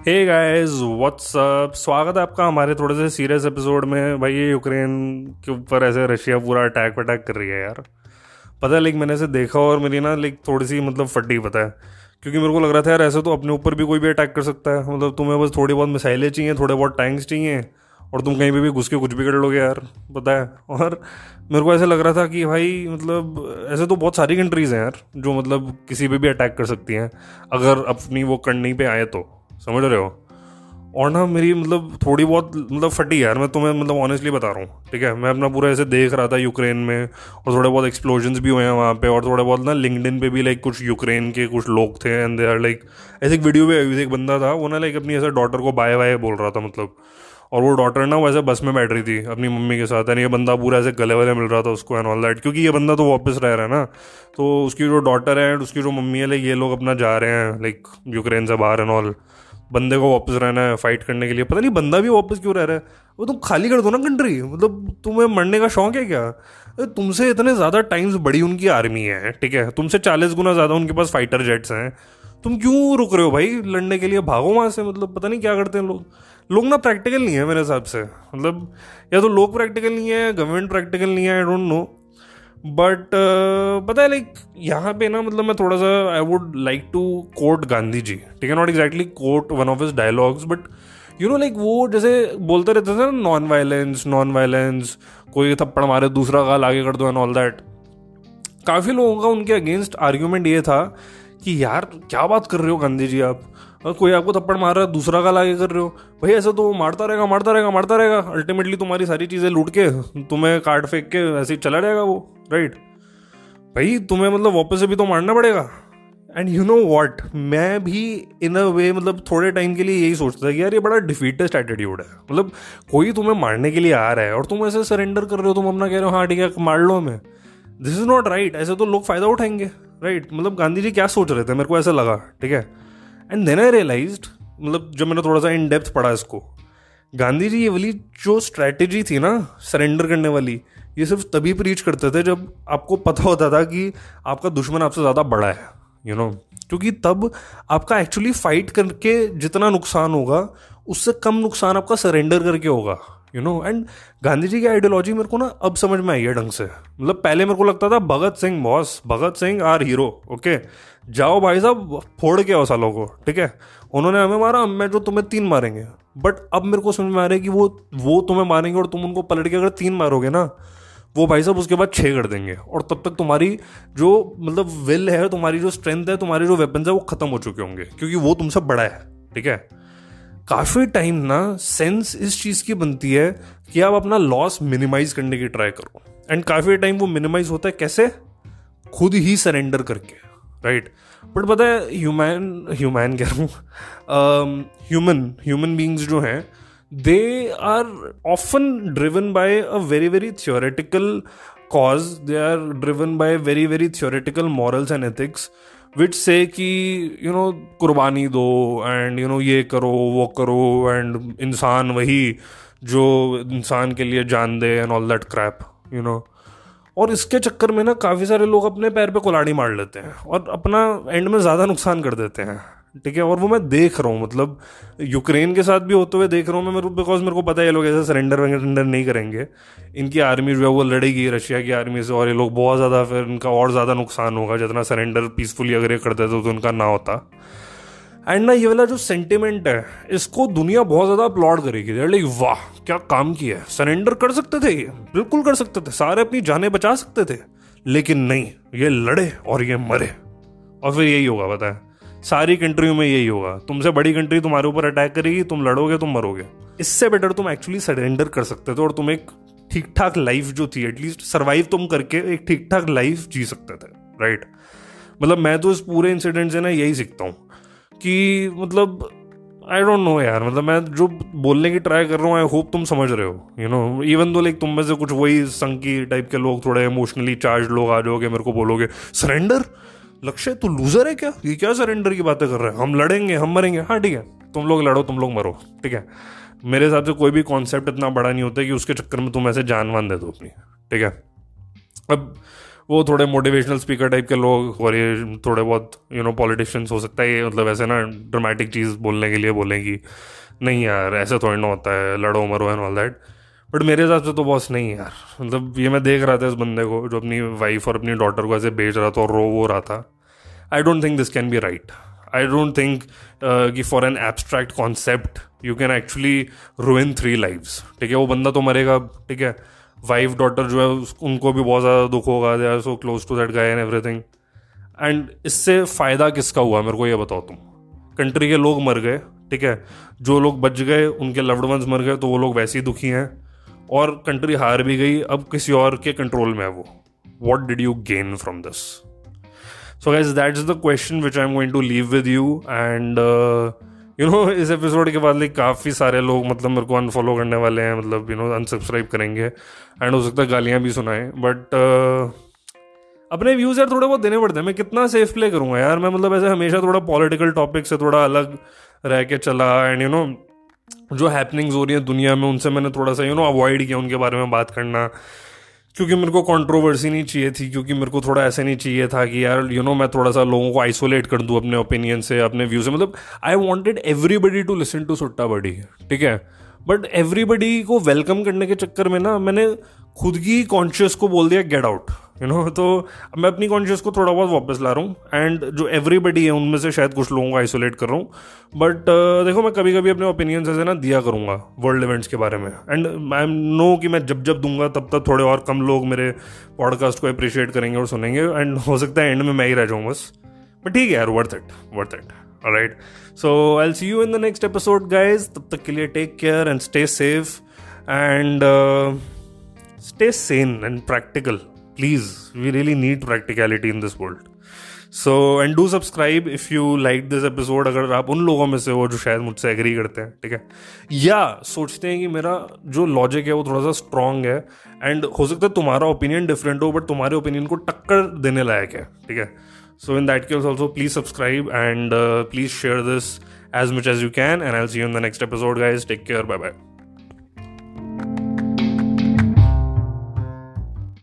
Hey guys what's up स्वागत है आपका हमारे थोड़े से सीरियस एपिसोड में। भाई, ये यूक्रेन के ऊपर ऐसे रशिया पूरा अटैक वटैक कर रही है यार। पता है लाइक मैंने ऐसे देखा और मेरी ना लाइक थोड़ी सी मतलब फटी, पता है। क्योंकि मेरे को लग रहा था यार, ऐसे तो अपने ऊपर भी कोई भी अटैक कर सकता है। मतलब तुम्हें बस थोड़ी बहुत मिसाइलें चाहिए, थोड़े बहुत टैंक्स चाहिए और तुम कहीं पे भी घुस के कुछ भी कर लोगे यार, पता है। और मेरे को ऐसा लग रहा था कि भाई मतलब ऐसे तो बहुत सारी कंट्रीज़ हैं यार, जो मतलब किसी पे भी अटैक कर सकती हैं, अगर अपनी वो करनी पे आए तो। समझ रहे हो? और ना मेरी मतलब थोड़ी बहुत मतलब फटी यार, मैं तुम्हें मतलब ऑनेस्टली बता रहा हूँ, ठीक है? मैं अपना पूरा ऐसे देख रहा था यूक्रेन में, और थोड़े बहुत एक्सप्लोजन्स भी हुए हैं वहाँ पे, और थोड़े बहुत ना लिंकडिन पे भी लाइक कुछ यूक्रेन के कुछ लोग थे एंड दे आर लाइक ऐसे एक वीडियो भी आई एक बंदा था, वो ना लाइक अपनी ऐसे डॉटर को बाय बाय बोल रहा था मतलब। और वो डॉटर ना वैसे बस में बैठ रही थी अपनी मम्मी के साथ, यानी ये बंदा पूरा ऐसे गले वाले मिल रहा था उसको एंड ऑल दैट क्योंकि ये बंदा तो वापस रह रहा है ना। तो उसकी जो डॉटर है एंड उसकी जो मम्मी है लाइक ये लोग अपना जा रहे हैं लाइक यूक्रेन से बाहर एंड ऑल बंदे को वापस रहना है फाइट करने के लिए। पता नहीं बंदा भी वापस क्यों रह रहा है? वो तुम खाली कर दो ना कंट्री मतलब तुम्हें मरने का शौक है क्या? तुमसे इतने ज़्यादा टाइम्स बड़ी उनकी आर्मी है, ठीक है? तुमसे चालीस गुना ज़्यादा उनके पास फाइटर जेट्स हैं। तुम क्यों रुक रहे हो भाई? लड़ने के लिए भागो वहाँ से मतलब पता नहीं क्या करते हैं लोग। लोग ना प्रैक्टिकल नहीं है मेरे हिसाब से। मतलब या तो लोग प्रैक्टिकल नहीं है गवर्नमेंट प्रैक्टिकल नहीं है आई डोंट नो बट पता है लाइक यहाँ पे ना मतलब मैं थोड़ा सा I would like to quote Gandhi ji ठीक है? Not exactly quote one of his dialogues but you know like वो जैसे बोलते रहते थे ना नॉन वायलेंस नॉन वायलेंस कोई थप्पड़ मारे, दूसरा गाल आगे कर दो एंड ऑल दैट काफ़ी लोगों का उनके अगेंस्ट आर्ग्यूमेंट ये था कि यार, क्या बात कर रहे हो गांधी जी आप? कोई आपको थप्पड़ मार रहा है, दूसरा का लागे कर रहे हो। भाई, ऐसा तो मारता रहेगा मारता रहेगा मारता रहेगा। अल्टीमेटली तुम्हारी सारी चीज़ें लूट के, तुम्हें कार्ड फेंक के ऐसे ही चला जाएगा वो राइट भाई, तुम्हें मतलब वापस से भी तो मारना पड़ेगा। एंड यू नो वॉट मैं भी इन अ वे मतलब थोड़े टाइम के लिए यही सोचता था कि यार ये बड़ा डिफीटेस्ट एटीट्यूड है। मतलब कोई तुम्हें मारने के लिए आ रहा है और तुम ऐसे सरेंडर कर रहे हो, तुम अपना कह रहे हो हाँ ठीक है, मार लो हमें दिस इज़ नॉट राइट ऐसे तो लोग फ़ायदा उठाएँगे राइट right? मतलब गांधी जी क्या सोच रहे थे? मेरे को ऐसा लगा, ठीक है? एंड देन आई रियलाइज़ मतलब जब मैंने थोड़ा सा इन डेप्थ पढ़ा इसको, गांधी जी ये वाली जो स्ट्रैटेजी थी ना सरेंडर करने वाली, ये सिर्फ़ तभी प्रीच करते थे जब आपको पता होता था कि आपका दुश्मन आपसे ज़्यादा बड़ा है यू you नो know? क्योंकि तब आपका एक्चुअली फाइट करके जितना नुकसान होगा, उससे कम नुकसान आपका सरेंडर करके होगा you know and Gandhi ji की आइडियोलॉजी मेरे को ना अब समझ में आई है ढंग से। मतलब पहले मेरे को लगता था, Bhagat Singh boss Bhagat Singh are hero okay जाओ भाई साहब, फोड़ के आओ सालों को, ठीक है? उन्होंने हमें मारा मैं जो तुम्हें तीन मारेंगे। बट अब मेरे को समझ में आ रहा है कि वो वो तुम्हें मारेंगे और तुम उनको पलट के अगर तीन मारोगे ना, वो भाई साहब उसके बाद छः कर देंगे। और तब तक तुम्हारी जो मतलब विल है, तुम्हारी जो स्ट्रेंथ है, तुम्हारी जो वेपन्स है, वो खत्म हो चुके होंगे, क्योंकि वो तुमसे बड़ा है, ठीक है? काफ़ी टाइम ना सेंस इस चीज़ की बनती है कि आप अपना लॉस मिनिमाइज करने की ट्राई करो। एंड काफ़ी टाइम वो मिनिमाइज होता है कैसे? खुद ही सरेंडर करके राइट बट पता है ह्यूमैन ह्यूमैन कह रहा हूँ ह्यूमन ह्यूमन बींग्स जो हैं they are often driven by a very very theoretical cause they are driven by very very theoretical morals and ethics which say कि यू नो कुर्बानी दो एंड यू नो ये करो, वो करो एंड इंसान वही जो इंसान के लिए जान दे and all that crap you know और इसके चक्कर में ना काफ़ी सारे लोग अपने पैर पे कुलाड़ी मार लेते हैं और अपना एंड में ज़्यादा नुकसान कर देते हैं। ठीक है और वो मैं देख रहा हूँ मतलब यूक्रेन के साथ भी होते हुए देख रहा हूँ मैं बिकॉज़ मेरे को पता है ये लोग ऐसे सरेंडर वेंडर नहीं करेंगे। इनकी आर्मी जो है वो लड़ेगी रशिया की आर्मी से और ये लोग बहुत ज़्यादा फिर इनका और ज़्यादा नुकसान होगा जितना सरेंडर पीसफुली अगर ये करते तो, तो उनका ना होता। एंड ना ये वाला जो सेंटिमेंट है इसको दुनिया बहुत ज़्यादा अपलॉड करेगी। लाइक वाह क्या काम किया है? सरेंडर कर सकते थे ये? बिल्कुल कर सकते थे। सारे अपनी जाने बचा सकते थे। लेकिन नहीं ये लड़े और ये मरे। और फिर यही होगा बताए सारी कंट्रियों में यही होगा। तुमसे बड़ी कंट्री तुम्हारे ऊपर अटैक करेगी, तुम लड़ोगे, तुम मरोगे। इससे बेटर तुम एक्चुअली सरेंडर कर सकते थे और तुम एक ठीक ठाक लाइफ जो थी एटलीस्ट सर्वाइव तुम करके एक ठीक ठाक लाइफ जी सकते थे राइट मतलब मैं तो इस पूरे इंसिडेंट से ना यही सीखता हूँ कि मतलब आई डोंट नो यार मतलब मैं जो बोलने की ट्राई कर रहा हूँ आई होप तुम समझ रहे हो you know even though like तुम में से कुछ वही संकी टाइप के लोग थोड़े इमोशनली चार्ज लोग आ जाओगे, मेरे को बोलोगे सरेंडर लक्ष्य तू लूजर है क्या? ये क्या सरेंडर की बातें कर रहे हैं? हम लड़ेंगे, हम मरेंगे। हाँ ठीक है। तुम लोग लड़ो, तुम लोग मरो, ठीक है? मेरे हिसाब से कोई भी कॉन्सेप्ट इतना बड़ा नहीं होता कि उसके चक्कर में तुम ऐसे जान वान दे दो अपनी, ठीक है? अब वो थोड़े मोटिवेशनल स्पीकर टाइप के लोग और ये थोड़े बहुत यू नो पॉलिटिशियंस हो सकता है, ये मतलब ऐसे ना ड्रामेटिक चीज़ बोलने के लिए बोलेंगी, नहीं यार, ऐसे थोड़ी ना होता है, लड़ो, मरो एंड ऑल दैट बट मेरे हिसाब से तो बॉस नहीं यार। मतलब ये मैं देख रहा था इस बंदे को, जो अपनी वाइफ और अपनी डॉटर को ऐसे बेच रहा था और रो वो रहा था। I don't think this can be right I don't think कि for an abstract concept you can actually ruin three lives ठीक है, वो बंदा तो मरेगा, ठीक है। वाइफ डॉटर जो है उनको भी बहुत ज़्यादा दुख होगा they are so close to that guy and everything and इससे फ़ायदा किसका हुआ, मेरे को ये बताओ तुम। कंट्री के लोग मर गए, ठीक है। जो लोग बच गए, उनके लव्ड वंस मर गए तो वो लोग वैसे ही दुखी हैं। और कंट्री हार भी गई अब किसी और के कंट्रोल में है वो। What did you gain from this so guess that is the question which I am going to leave with you and you know इस एपिसोड के बाद लाइक काफ़ी सारे लोग मतलब मेरे को अनफॉलो करने वाले हैं मतलब यू नो अनसब्सक्राइब करेंगे एंड हो सकता है गालियाँ भी सुनाएँ बट uh, अपने व्यूज़ यार थोड़े बहुत देने पड़ते हैं। मैं कितना सेफ़ प्ले करूँगा यार? मैं मतलब ऐसे हमेशा थोड़ा पॉलिटिकल टॉपिक से थोड़ा अलग रह के चला एंड यू नो जो हैपनिंग्स हो रही है दुनिया में उनसे मैंने थोड़ा सा यू नो अवॉइड किया उनके बारे में बात करना। क्योंकि मेरे को कंट्रोवर्सी नहीं चाहिए थी क्योंकि मेरे को थोड़ा ऐसे नहीं चाहिए था कि यार यू you नो know, मैं थोड़ा सा लोगों को आइसोलेट कर दूँ अपने ओपिनियन से अपने व्यू से। मतलब I wanted everybody to listen to Sutta buddy ठीक है? बट एवरीबडी को वेलकम करने के चक्कर में ना मैंने खुद की कॉन्शियस को बोल दिया गेट आउट यू नो तो मैं अपनी कॉन्शियस को थोड़ा बहुत वापस ला रहा हूँ एंड जो एवरीबडी है उनमें से शायद कुछ लोगों को आइसोलेट कर रहा हूँ। बट uh, देखो मैं कभी कभी अपने ओपिनियन ऐसे ना दिया करूँगा वर्ल्ड इवेंट्स के बारे में। एंड आई एम नो कि मैं जब जब दूँगा तब तक थोड़े और कम लोग मेरे पॉडकास्ट को अप्रिशिएट करेंगे और सुनेंगे एंड हो सकता है एंड में मैं ही रह जाऊँ बस। बट ठीक है यार worth it worth it right so I see you in the next episode guys तब तक के लिए take care and stay safe and stay sane and practical. Please, we really need practicality in this world. So and do subscribe if you like this episode अगर आप उन लोगों में से हो जो शायद मुझसे एग्री करते हैं ठीक है? या सोचते हैं कि मेरा जो लॉजिक है वो थोड़ा सा स्ट्रांग है एंड हो सकता है तुम्हारा ओपिनियन डिफरेंट हो बट तुम्हारे ओपिनियन को टक्कर देने लायक है ठीक है? So in that case also please subscribe and please share this as much as you can and I see you in the next episode guys take care bye bye